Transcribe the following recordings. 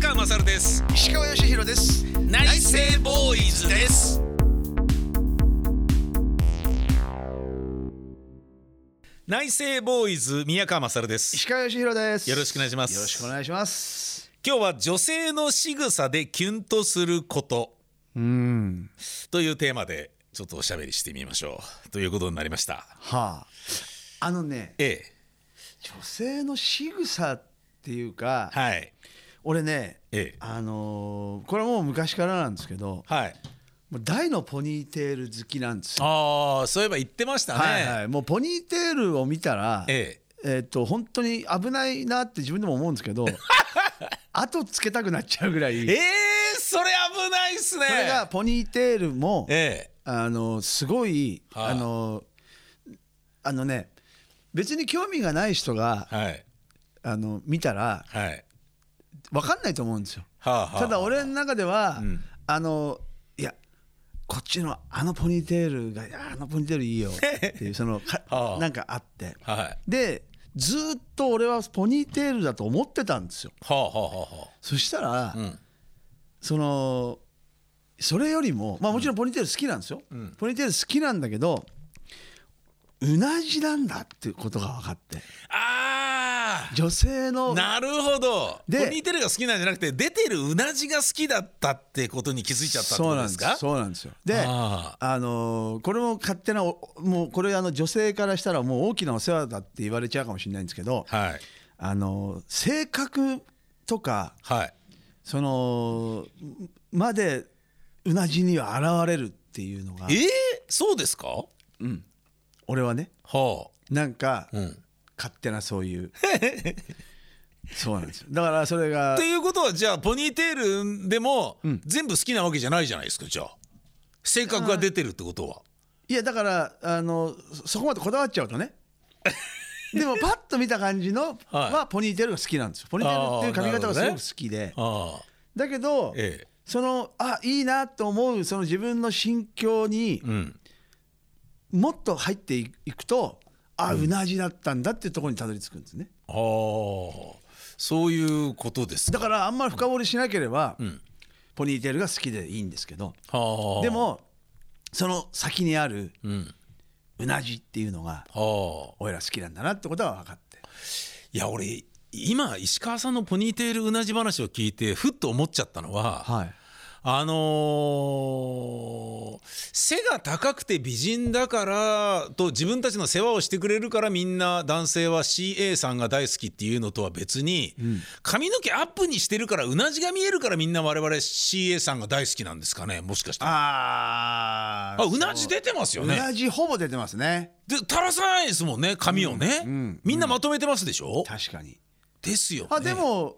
川勝です。石川義弘です。内政ボーイズです。内政ボーイズ宮川勝です。石川義弘です。よろしくお願いします。よろしくお願いします。今日は女性の仕草でキュンとすること。うん。というテーマでちょっとおしゃべりしてみましょう。ということになりました。はあ。あのねええ。女性の仕草っていうかはい俺ねええ。あのーこれはもう昔からなんですけどはい。もう大のポニーテール好きなんですよ。ああそういえば言ってましたね、はいはい。もうポニーテールを見たらええ。えっと本当に危ないなって自分でも思うんですけど 後つけたくなっちゃうぐらい。ええそれ危ないっすね。それがポニーテールもええ。あのすごい、はいあのあのね別に興味がない人がはい。あの見たらはい分かんないと思うんですよ。はあはあただ俺の中では、うん。あのいやこっちのあのポニーテールがいやあのポニーテールいいよっていう そのかはあ。なんかあって。はい。でずっと俺はポニーテールだと思ってたんですよ。はあはあはそしたら、あうん。そのそれよりもまあもちろんポニーテール好きなんですよ、うん。ポニーテール好きなんだけどうなじなんだっていうことが分かって。あ女性あのなるほど。でポニーテールが好きなんじゃなくて出てるうなじが好きだったってことに気づいちゃったってそうなんです。ことですかそうなんですよ。でああのーこれも勝手なおもうこれあの女性からしたらもう大きなお世話だって言われちゃうかもしれないんですけどはい。あのー性格とかはい。そのまでうなじには現れるっていうのが。えー、そうですか？うん俺はねはなんかあうん。勝手なそういう。そうなんですよ。だからそれがということはじゃあポニーテールでもうん。全部好きなわけじゃないじゃないですかじゃあ。性格が出てるってことは。いやだからあのそそこまでこだわっちゃうとね。でもパッと見た感じのはい。はポニーテールが好きなんですよ。ポニーテールっていう髪型がすごく好きで、ああだけど、ええ。そのあいいなと思うその自分の心境にうんもっと入っていくとあうなじだったんだっていうところにたどり着くんですね。ああ。そういうことですか。だからあんまり深掘りしなければ、ん。ポニーテールが好きでいいんですけど。はあ。でもその先にあるうん。うなじっていうのがはあ。俺ら好きなんだなってことは分かって。いや俺今石川さんのポニーテールうなじ話を聞いてふっと思っちゃったのははい。あのー背が高くて美人だからと自分たちの世話をしてくれるからみんな男性は CA さんが大好きっていうのとは別に、髪の毛アップにしてるからうなじが見えるからみんな我々 CA さんが大好きなんですかね？もしかしてああーうなじ出てますよう。ねなじほぼ出てますね。で垂らさないですもんね髪をね、ん。みんなまとめてますでしょ、確かに。ですよね。あでも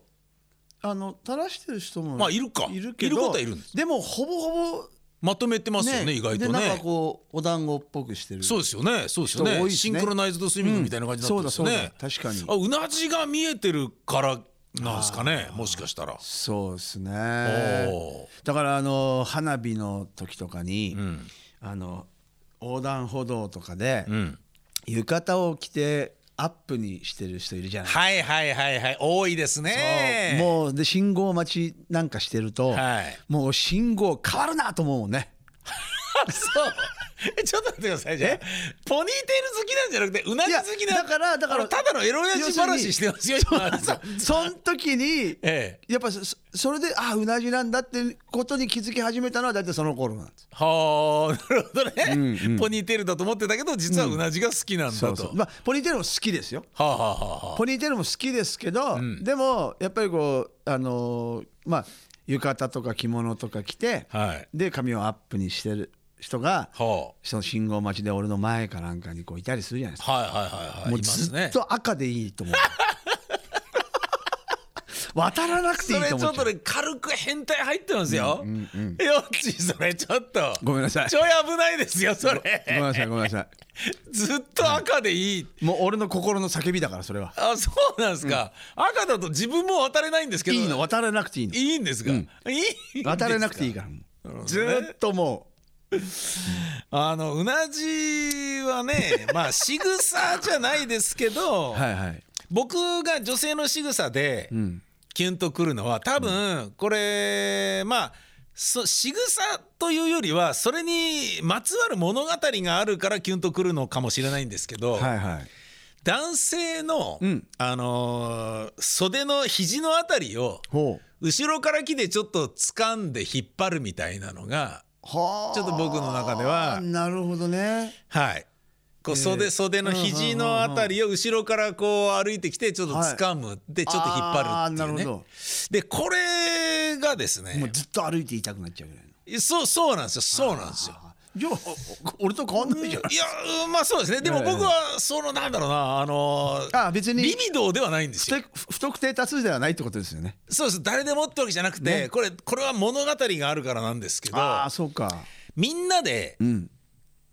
あの垂らしてる人もまあいるか。いるけどいることはいるんです。でもほぼほぼまとめてますよね意外とでなんかねこうお団子っぽくしてるそうですよね。そうですよね。ね。シンクロナイズドスイミングみたいな感じになってますよね、うん。そうだそうだ。確かに。あうなじが見えてるからなんですかねもしかしたら。そうですね。おだからあの花火の時とかに、うん。あの横断歩道とかで、うん。浴衣を着てアップにしてる人いるじゃない。はいはいはいはい。多いですね。もうで信号待ちなんかしてると、はい。もう信号変わるなと思うもんね。そう。え ちょっと待ってくださいじゃあポニーテール好きなんじゃなくてうなじ好きなだからだからただのエロ親父話してますよ今そうそん時に ええ。やっぱそそれであうなじなんだってことに気づき始めたのは大体その頃なんです。はあなるほどね、うんうん。ポニーテールだと思ってたけど実はうなじが好きなんだと、そうそう。まあポニーテールも好きですよ。はあ、はあはあはあ、ポニーテールも好きですけど、ん。でもやっぱりこうあのーまあ浴衣とか着物とか着て、はい。で髪をアップにしてる人がはその信号待ちで俺の前かなんかにこういたりするじゃないですか。あ、はいはいはいはい。もうずっと赤でいいと思う。渡らなくていいそれちょっとと思っちゃうね軽く変態入ってますよ、よっちそれちょっと。ごめんなさい。ちょい危ないですよそれ。ごめんなさいごめんなさずっと赤でいい、いもう俺の心の叫びだからそれは。あそうなんですか、赤だと自分も渡れないんですけど。いいの渡らなくていいの。いいんですか、いいんですか？渡れなくていいからずーっとも あのうなじはね まあ仕草じゃないですけど、うはいはい。僕が女性の仕草でキュンとくるのは多分これまあそ仕草というよりはそれにまつわる物語があるからキュンとくるのかもしれないんですけど、はいはい。男性の、うん。あのー袖の肘のあたりを後ろから来てちょっと掴んで引っ張るみたいなのがはあちょっと僕の中では。なるほどね。はい。こう袖袖の肘のあたりを後ろからこう歩いてきてちょっと掴む。でちょっと引っ張るっていうね。あーなるほ。でこれがですもうねずっと歩いていたくなっちゃうぐらいの。そうそうなんですよ。そうなんですよ。じゃあお俺と変わんないじゃん。いやうんまあそうですね。でもええ僕はそのなんだろうなあのあ別に。リビドーではないんですよ。不不特定多数ではないってことですよね。そうです。誰でもってわけじゃなくて、ね。これこれは物語があるからなんですけどああそうか。みんなでうん。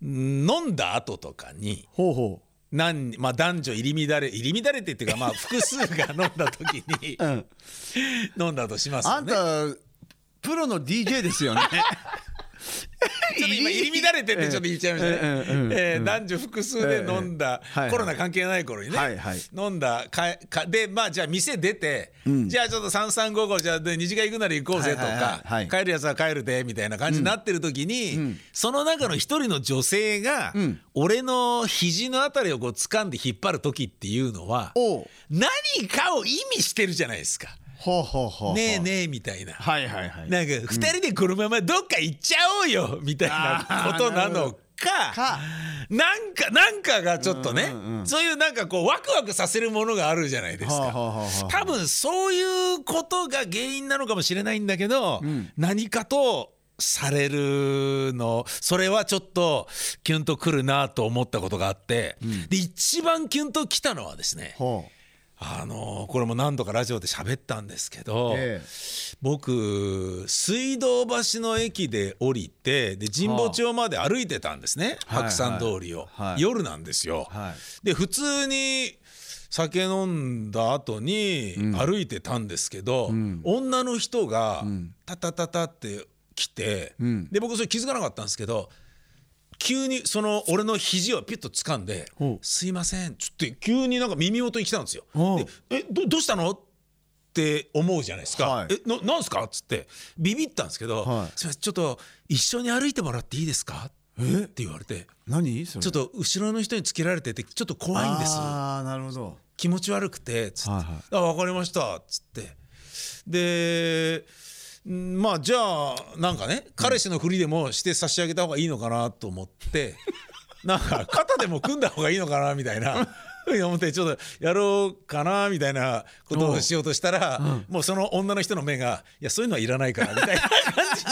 飲んだ後とかにほうほ何、まあ、男女入り乱れ入り乱れてっていうかまあ 複数が飲んだ時にう、うん、飲んだとしますあんよね。たプロの DJ ですよねちょっと今入り乱れてってちょっと言っちゃいましたね。ええ男女複数で飲んだ、コロナ関係ない頃にね、飲んだかかでまあじゃあ店出て、じゃあちょっと3355じゃあで二次会行くなら行こうぜとか、はい帰るやつは帰るでみたいな感じになってる時に、その中の一人の女性が、ん。俺の肘のあたりをこう掴んで引っ張る時っていうのは何かを意味してるじゃないですか。ほうほうほうねえねえみたいな。はいはいはい。なんか二人でこのままどっか行っちゃおうよみたいなことなのか。か。なんかなんかがちょっとね、そういうなんかこうワクワクさせるものがあるじゃないですか。はあはあはあはあ多分そういうことが原因なのかもしれないんだけど、何かとされるのそれはちょっとキュンとくるなと思ったことがあって、で一番キュンときたのはですねほうあのこれも何度かラジオで喋ったんですけど、え僕水道橋の駅で降りてで神保町まで歩いてたんですね、はい白山通りを、はい夜なんですよ。はい。で普通に酒飲んだ後に歩いてたんですけど、女の人がタタタタって来て、ん。で僕それ気づかなかったんですけど急にその俺の肘をピュッと掴んでほう「すいません」ちょっと急になんか耳元に来たんですよ。でえどどうしたの？って思うじゃないですか。はい。えななんすか？っつってビビったんですけど、はい。すいませんちょっと一緒に歩いてもらっていいですか？って言われて。何？それ。ちょっと後ろの人につけられててちょっと怖いんですああなるほど。気持ち悪くてつって「はいはい。あ分かりました」っつって。でんまあじゃあなんかね彼氏のふりでもして差し上げた方がいいのかなと思って なんか肩でも組んだ方がいいのかなみたいな。思ってちょっとやろうかなみたいなことをしようとしたら、もうその女の人の目が「いやそういうのはいらないから」みたいな感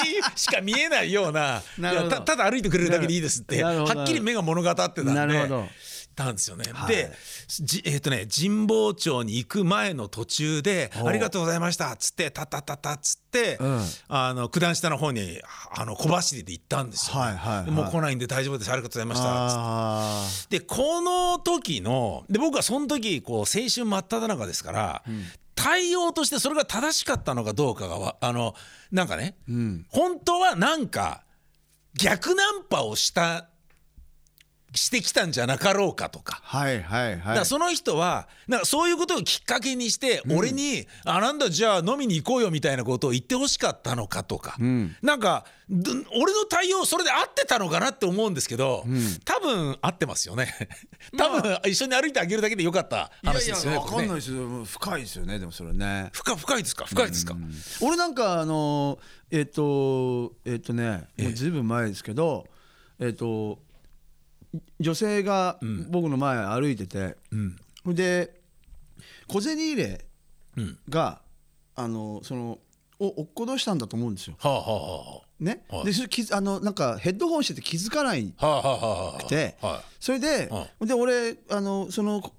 じにしか見えないような「い なるほどやたただ歩いてくれるだけでいいです」ってはっきり目が物語ってたんで。たんですよね。はい。で、じえっ、とね神保町に行く前の途中で「おありがとうございました」っつって「タタタタ」っつって、うん。あの九段下の方にあの小走りで行ったんですよ、はいはいはい。でもう来ないんで大丈夫です。ありがとうございましたっつっでこの時ので僕はその時こう青春真っ只中ですから、対応としてそれが正しかったのかどうかがわあのなんかね、本当はなんか逆ナンパをしたしてきたんじゃなかろうかとか。あはいはいはい。らその人はなんかそういうことをきっかけにして俺に「あなんだじゃあ飲みに行こうよ」みたいなことを言ってほしかったのかとか、なんかど俺の対応それで合ってたのかなって思うんですけど、多分合ってますよね。多分一緒に歩いてあげるだけでよかった話ですよね。いやいやわかんないですよ。深いですよねでもそれね。深深いですか？深いですか、俺なんかあのえっ、とえっ、とねもうずいぶん前ですけどえっ、と女性が僕の前歩いてて、で小銭入れが、あのそのお落っことしたんだと思うんですよ。はあはあはね。はい。でそれあのなんかヘッドホンしてて気づかない。あはあはあはあはあ。で、はそれで、で俺あのそのこ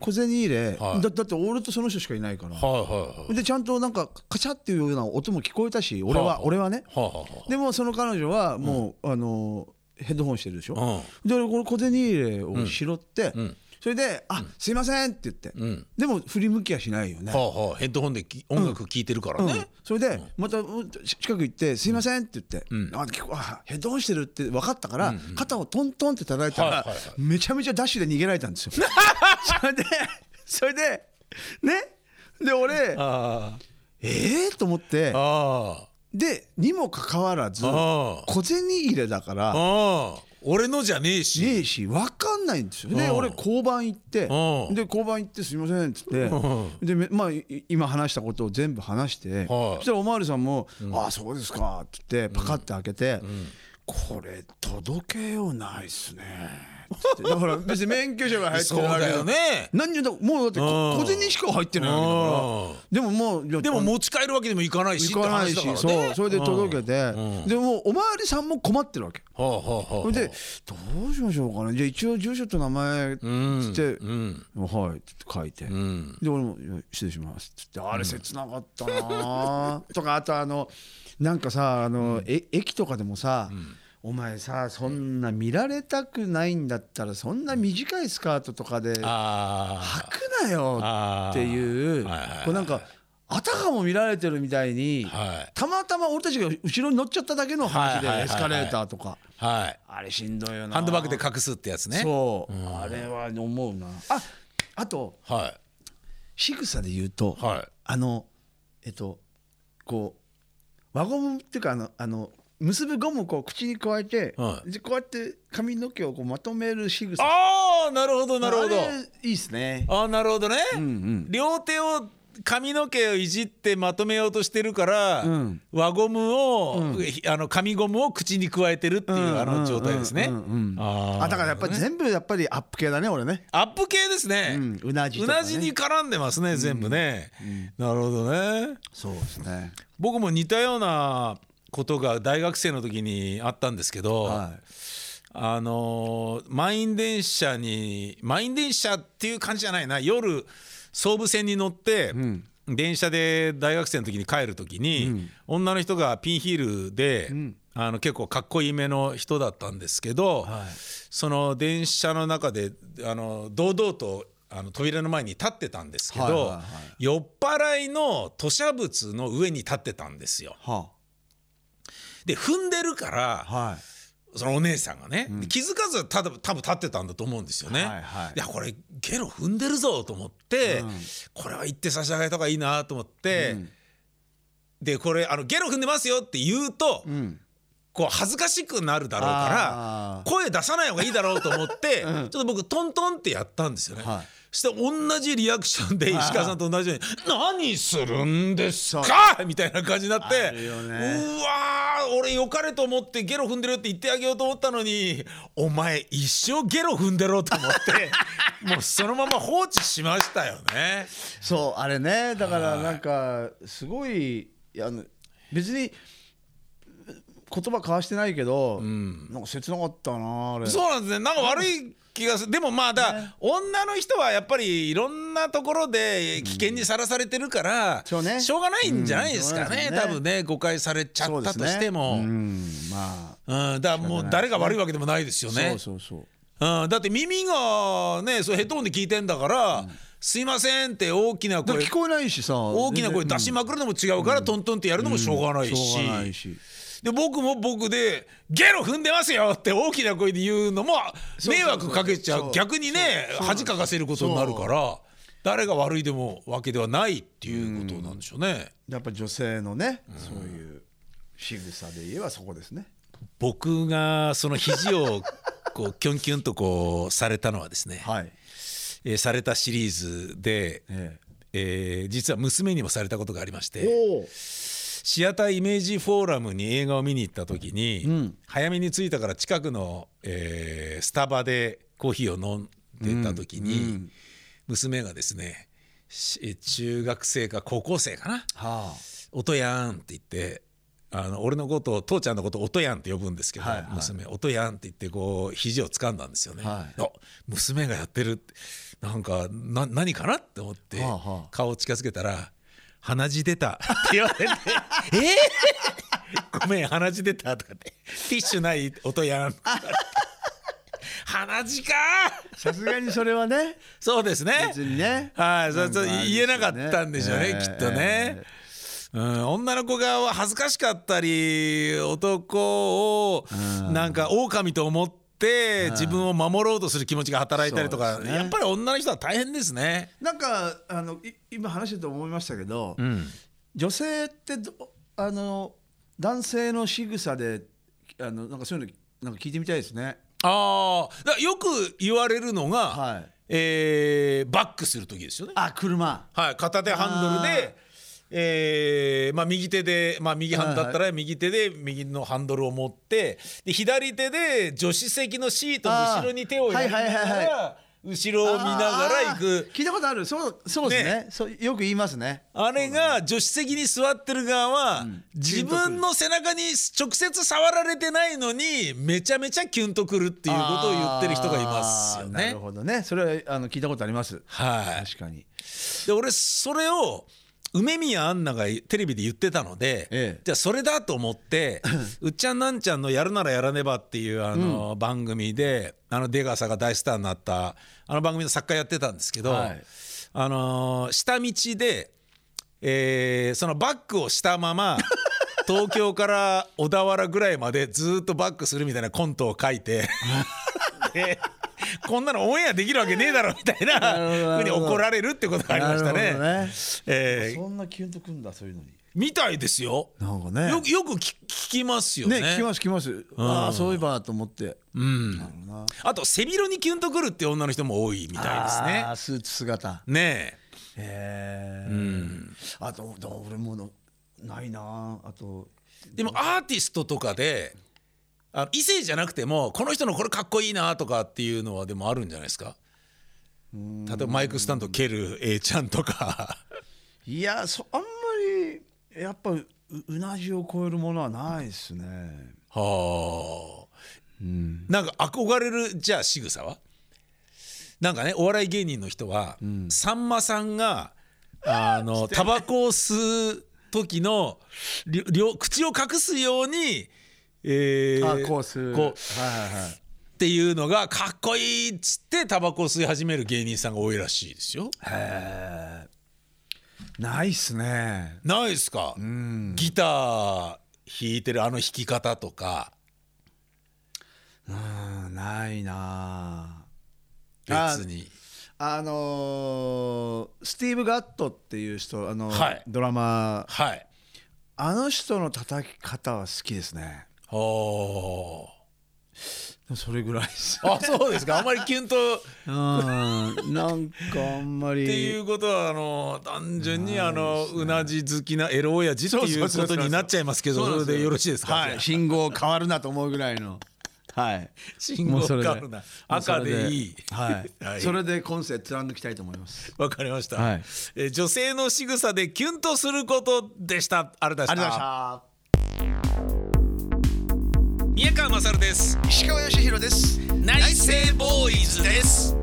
小銭入れ、はい。だだって俺とその人しかいないから、いはいはいはい。でちゃんとなんかカチャっていうような音も聞こえたし俺は、はあ俺はね。はあはあはでもその彼女はもう、あのヘッドホンしてるでしょ、あで俺この小銭入れを拾って、ん。それで「あすいません」って言って、ん。でも振り向きはしないよね、ヘッドホンでき音楽聴いてるからね、うん。それでまたうん近く行って「すいません」って言って、あ聞こあヘッドホンしてるって分かったから、肩をトントンって叩いたら、めちゃめちゃダッシュで逃げられたんですよ。それでそれでね？で俺あええー、と思ってああでにもかかわらずあ小銭入れだから俺のじゃねえし。ねえし分かんないんですよでうん俺交番行ってうんで交番行って「すいません」っつってでめまあい今話したことを全部話してそしたらおまわりさんも「ああそうですか」っつってパカッて開けて「これ届けようないっすね」だから別に免許証が入ってそうるわけだよね。何にだもうだって小銭しか入ってないわけだから。でももうでも持ち帰るわけにもいかないし行かないしそうそれで届けて。でもおまわりさんも困ってるわけ。はあはあはあそれでどうしましょうかね。じゃあ一応住所と名前つってうん「はい」って書いて。うん。で俺もいや「失礼します」っつって。あれ切なかったなとかあとあのなんかさあのえ駅とかでもさお前さそんな見られたくないんだったらそんな短いスカートとかで履あくなよっていうこうなんかあたかも見られてるみたいにたまたま俺たちが後ろに乗っちゃっただけの話でエスカレーターとか。はい。あれしんどいよな。ハンドバッグで隠すってやつね。そう。あれは思うな。ああとは仕草で言うといはい。あのえっとこう輪ゴムっていうかあのあの結ぶゴムをこう口に加えて、はい。でこうやって髪の毛をこうまとめる仕草。ああなるほどなるほど。あれいいっすね。ああなるほどね、うんうん。両手を髪の毛をいじってまとめようとしてるから、うん。輪ゴムを、あの紙ゴムを口に加えてるっていう、あの状態ですね、うんうんうんあだからやっぱり全部やっぱりアップ系だね俺ね。アップ系ですね、うんうなじとかね。うなじに絡んでますね全部ね、なるほどね。そうですね。僕も似たようなことが大学生の時にあったんですけど、はあのー満員電車に満員電車っていう感じじゃないな。夜総武線に乗って、電車で大学生の時に帰る時に、女の人がピンヒールで、あの結構かっこいいめの人だったんですけど、その電車の中であの堂々とあの扉の前に立ってたんですけど、酔っ払いの吐砂物の上に立ってたんですよ。はで踏んでるから、そのお姉さんがね、で気づかずただ多分立ってたんだと思うんですよね。はいはい。やこれゲロ踏んでるぞと思って、これは言って差し上げた方がいいなと思って、でこれあのゲロ踏んでますよって言うと、こう恥ずかしくなるだろうあから声出さない方がいいだろうと思って、ちょっと僕トントンってやったんですよね。はい。そして同じリアクションで石川さんと同じように「何するんですか!」みたいな感じになってね。うわー俺よかれと思ってゲロ踏んでるって言ってあげようと思ったのにお前一生ゲロ踏んでろと思って もうそのまま放置しましたよね。そうあれね。だからなんかすごいあの別に言葉交わしてないけど、なんか切なかったなあれ。そうなんですね。なんか悪い気がする。でもまあだ、女の人はやっぱりいろんなところで危険にさらされてるから、そうね。しょうがないんじゃないですかね,、うん。ね。多分ね誤解されちゃったとしても。そうですね。うん。だからもう誰が悪いわけでもないですよあ、ね。そうそうそう。うん、だって耳がねそうヘッドホンで聞いてんだから「すいません」って大きな声。聞こえないしさ大きな声出しまくるのも違うから、トントンってやるのもしょうがないしで僕も僕で「ゲロ踏んでますよ!」って大きな声で言うのも迷惑かけちゃそう。う逆にね恥かかせることになるから誰が悪いでもわけではないっていうことなんでしょうね。やっぱ女性のね、そういう仕草で言えばそこですね。僕がその肘をこうキュンキュンとこうされたのはですね、はい。えーされたシリーズで、ええ。ー実は娘にもされたことがありましてシアターイメージフォーラムに映画を見に行った時に、早めに着いたから近くの、えースタバでコーヒーを飲んでた時に、娘がですね中学生か高校生かな？は「音やん」って言って。あの俺のことを父ちゃんのことを音やんって呼ぶんですけど、はいはい。娘音やんって言ってこう肘を掴んだんですよね、はい。あ娘がやってるってなんかな何かな？って思ってはあはあ。顔を近づけたら「鼻血出た」って言われて「えー、ごめん鼻血出た」とかって「ティッシュない音やん」鼻血か。さすがにそれはね。そうですね。別にね。はい、それ言えなかったんでしょうね、ええ。きっとね。うん、女の子が恥ずかしかったり男をなんか狼と思っって自分を守ろうとする気持ちが働いたりとか、ね。やっぱり女の人は大変ですね。なんかあのい今話してて思いましたけど、女性ってどあの男性の仕草であのなんかそういうのなんか聞いてみたいですね。ああよく言われるのが、はい。えーバックする時ですよね。あ車。はい、片手ハンドルで、えーまあ、右手で、まあ、右ハンドだったら右手で右のハンドルを持ってで左手で助手席のシートの後ろに手をやりながはいはいはい。ら後ろを見ながら行く聞いたことあるそうそうですねねそうよく言いますね。あれが助手席に座ってる側は自分の背中に直接触られてないのにめちゃめちゃキュンとくるっていうことを言ってる人がいますよねなる。ほどねそれはあの聞いたことあります。はい、確かに。で俺それを梅宮アンナがテレビで言ってたので、ええ。じゃあそれだと思って「うっちゃんなんちゃんのやるならやらねば」っていうあの番組であの出川さんが大スターになったあの番組の作家やってたんですけど、はい。あのー下道で、えーそのバックをしたまま 東京から小田原ぐらいまでずっとバックするみたいなコントを書いて でこんなのオンエアできるわけねえだろみたいなふうに怒られるってことがありましたね。ねえーそんなキュンとくんだそういうのに。みたいですよ。なんかね。よくよく聞聞きますよね。ね聞きます聞きます。ああそういえばと思って。うん。あと背広にキュンとくるって女の人も多いみたいですねあ。ースーツ姿。ねへえ。うん。あとど俺ものないなあとでもアーティストとかであの異性じゃなくてもこの人のこれかっこいいなとかっていうのはでもあるんじゃないですか？例えばマイクスタンド蹴る A ちゃんとか。いやそあんまりやっぱううなじを超えるものはないですね。はあ、なんか憧れるじゃあ仕草は？なんかねお笑い芸人の人は、さんまさんがあの タバコを吸う時のりょ両口を隠すように、えーあこうする。こうはいはいはい。っていうのがかっこいいっつってタバコを吸い始める芸人さんが多いらしいですよ。へえ。ないっすね。ないですか、ギター弾いてるあの弾き方とかうんないな別にあのースティーブ・ガットっていう人あの、はいドラマはい。あの人の叩き方は好きですねはそれぐらいです。あ。あそうですか。あんまりキュンと。っうん。なんかあんまり。ていうことはあの単純にあのうなじ好きなエロ親父っていうことになっちゃいますけどそれでよろしいですか、はい。信号変わるなと思うぐらいの。はい。信号変わるな。赤でいい。はい、はい。それで今世貫きたいと思います。わかりました、はい。えー女性の仕草でキュンとすることでした。ありがとうございました。た宮川勝です。石川義弘です。内政ボーイズです。